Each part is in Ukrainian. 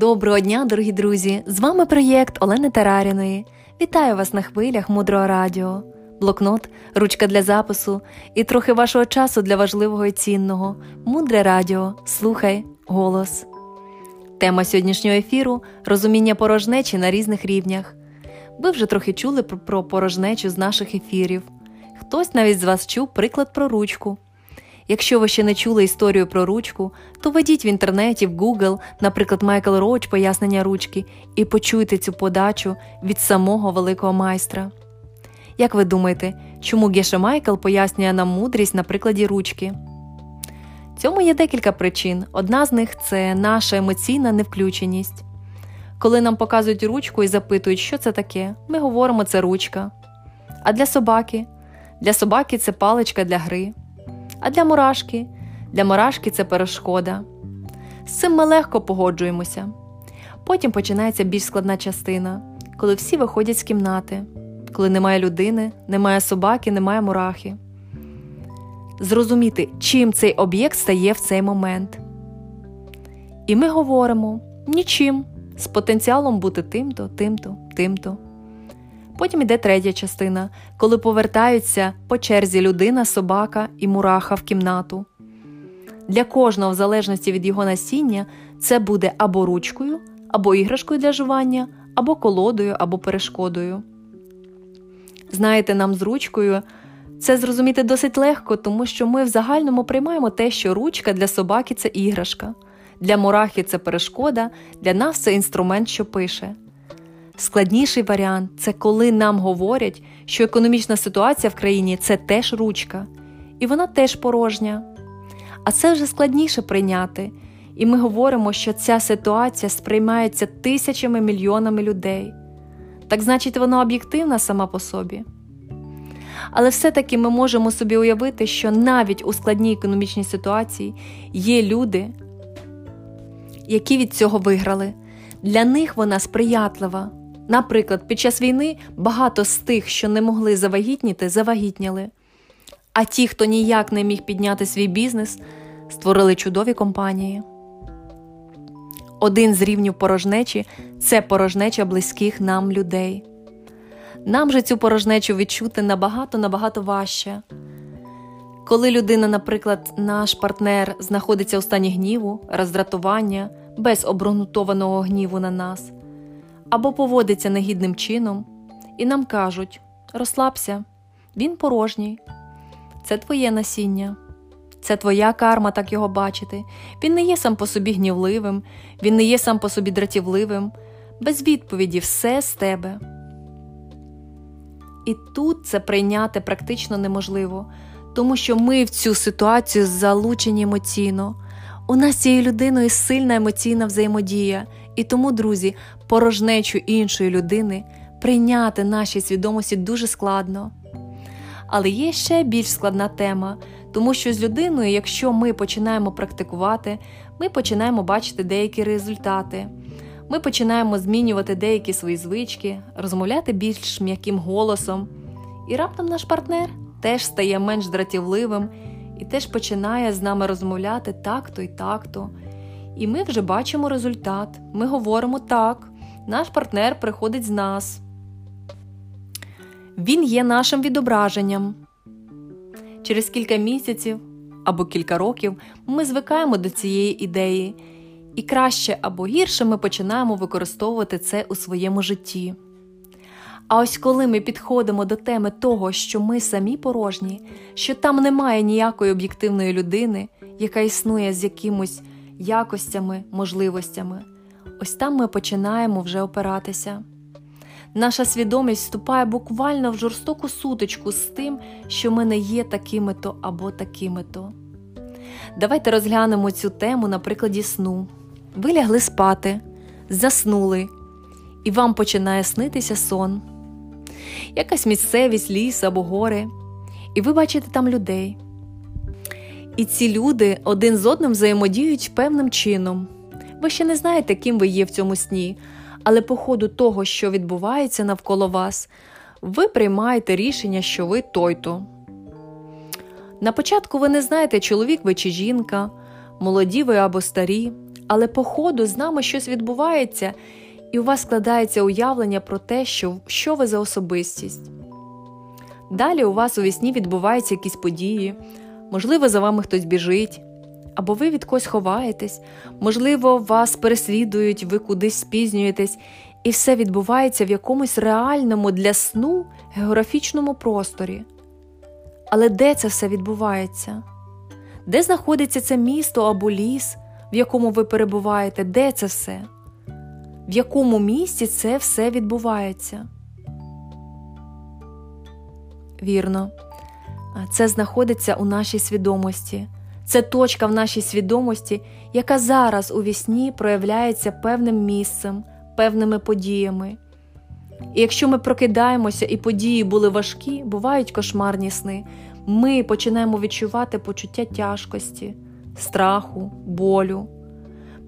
Доброго дня, дорогі друзі! З вами проєкт Олени Тараріної. Вітаю вас на хвилях мудрого радіо, блокнот, ручка для запису і трохи вашого часу для важливого і цінного. Мудре радіо. Слухай голос. Тема сьогоднішнього ефіру розуміння порожнечі на різних рівнях. Ви вже трохи чули про порожнечу з наших ефірів. Хтось навіть з вас чув приклад про ручку. Якщо ви ще не чули історію про ручку, то введіть в інтернеті, в Google, наприклад, Майкл Роуч пояснення ручки, і почуйте цю подачу від самого великого майстра. Як ви думаєте, чому Геша Майкл пояснює нам мудрість на прикладі ручки? Цьому є декілька причин. Одна з них це наша емоційна невключеність. Коли нам показують ручку і запитують, що це таке, ми говоримо це ручка. А для собаки? Для собаки це паличка для гри. А для мурашки? Для мурашки це перешкода. З цим ми легко погоджуємося. Потім починається більш складна частина, коли всі виходять з кімнати, коли немає людини, немає собаки, немає мурахи. Зрозуміти, чим цей об'єкт стає в цей момент. І ми говоримо нічим, з потенціалом бути тим-то, тим-то, тим-то. Потім іде третя частина, коли повертаються по черзі людина, собака і мураха в кімнату. Для кожного, в залежності від його насіння, це буде або ручкою, або іграшкою для жування, або колодою, або перешкодою. Знаєте, нам з ручкою це зрозуміти досить легко, тому що ми в загальному приймаємо те, що ручка для собаки це іграшка, для мурахи це перешкода, для нас це інструмент, що пише. Складніший варіант це коли нам говорять, що економічна ситуація в країні це теж ручка, і вона теж порожня. А це вже складніше прийняти, і ми говоримо, що ця ситуація сприймається тисячами мільйонами людей. Так значить, вона об'єктивна сама по собі. Але все-таки ми можемо собі уявити, що навіть у складній економічній ситуації є люди, які від цього виграли. Для них вона сприятлива. Наприклад, під час війни багато з тих, що не могли завагітніти, завагітніли. А ті, хто ніяк не міг підняти свій бізнес, створили чудові компанії. Один з рівнів порожнечі це порожнеча близьких нам людей. Нам же цю порожнечу відчути набагато набагато важче. Коли людина, наприклад, наш партнер знаходиться у стані гніву, роздратування, без обґрунтованого гніву на нас або поводиться негідним чином, і нам кажуть розслабся, він порожній, це твоє насіння, це твоя карма так його бачити. Він не є сам по собі гнівливим, він не є сам по собі дратівливим, без відповіді все з тебе. І тут це прийняти практично неможливо, тому що ми в цю ситуацію залучені емоційно. У нас з цією людиною сильна емоційна взаємодія, і тому, друзі, порожнечу іншої людини прийняти нашій свідомості дуже складно. Але є ще більш складна тема, тому що з людиною, якщо ми починаємо практикувати, ми починаємо бачити деякі результати. Ми починаємо змінювати деякі свої звички, розмовляти більш м'яким голосом. І раптом наш партнер теж стає менш дратівливим і теж починає з нами розмовляти так-то і так-то. І ми вже бачимо результат. Ми говоримо так, наш партнер приходить з нас. Він є нашим відображенням. Через кілька місяців або кілька років ми звикаємо до цієї ідеї, і краще або гірше ми починаємо використовувати це у своєму житті. А ось коли ми підходимо до теми того, що ми самі порожні, що там немає ніякої об'єктивної людини, яка існує з якимось якостями, можливостями, ось там ми починаємо вже опиратися. Наша свідомість вступає буквально в жорстоку сутичку з тим, що ми не є такими-то або такими-то. Давайте розглянемо цю тему на прикладі сну. Ви лягли спати, заснули, і вам починає снитися сон, якась місцевість, ліс або гори, і ви бачите там людей. І ці люди один з одним взаємодіють певним чином. Ви ще не знаєте, ким ви є в цьому сні, але по ходу того, що відбувається навколо вас, ви приймаєте рішення, що ви той-то. На початку ви не знаєте, чоловік ви чи жінка, молоді ви або старі, але по ходу з нами щось відбувається, і у вас складається уявлення про те, що, що ви за особистість. Далі у вас у вісні відбуваються якісь події, можливо, за вами хтось біжить, або ви від когось ховаєтесь, можливо, вас переслідують, ви кудись спізнюєтесь, і все відбувається в якомусь реальному для сну географічному просторі. Але де це все відбувається? Де знаходиться це місто або ліс, в якому ви перебуваєте? Де це все? В якому місці це все відбувається? Вірно, це знаходиться у нашій свідомості. Це точка в нашій свідомості, яка зараз у вісні проявляється певним місцем, певними подіями. І якщо ми прокидаємося і події були важкі, бувають кошмарні сни, ми починаємо відчувати почуття тяжкості, страху, болю.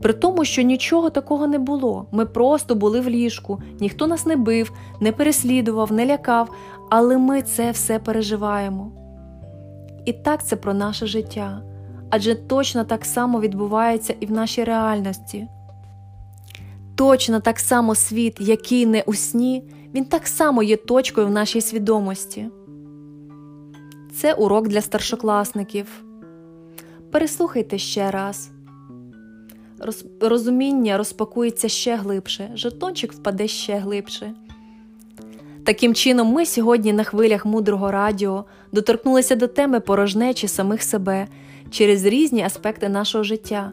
При тому, що нічого такого не було. Ми просто були в ліжку, ніхто нас не бив, не переслідував, не лякав, але ми це все переживаємо. І так це про наше життя. Адже точно так само відбувається і в нашій реальності. Точно так само світ, який не у сні, він так само є точкою в нашій свідомості. Це урок для старшокласників. Переслухайте ще раз. Роз... Розуміння розпакується ще глибше, жетончик впаде ще глибше. Таким чином, ми сьогодні на хвилях мудрого радіо доторкнулися до теми порожнечі самих себе через різні аспекти нашого життя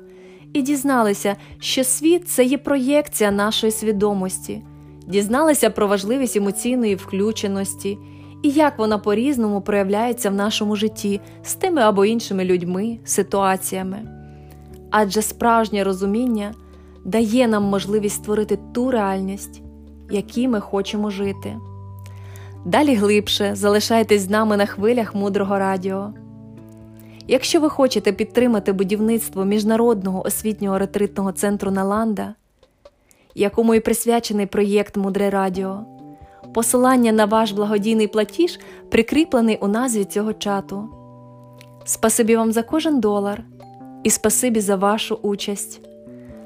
і дізналися, що світ це є проєкція нашої свідомості, дізналися про важливість емоційної включеності і як вона по різному проявляється в нашому житті з тими або іншими людьми, ситуаціями. Адже справжнє розуміння дає нам можливість створити ту реальність, якій ми хочемо жити. Далі глибше залишайтесь з нами на хвилях мудрого радіо. Якщо ви хочете підтримати будівництво міжнародного освітнього ретритного центру Наланда, якому і присвячений проєкт Мудре Радіо, посилання на ваш благодійний платіж прикріплений у назві цього чату. Спасибі вам за кожен долар і спасибі за вашу участь,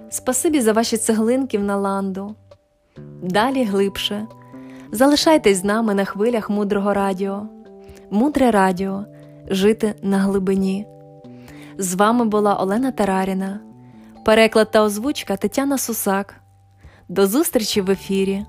спасибі за ваші цеглинки в Наланду. Далі глибше. Залишайтесь з нами на хвилях мудрого радіо. Мудре радіо жити на глибині. З вами була Олена Тараріна, переклад та озвучка Тетяна Сусак. До зустрічі в ефірі.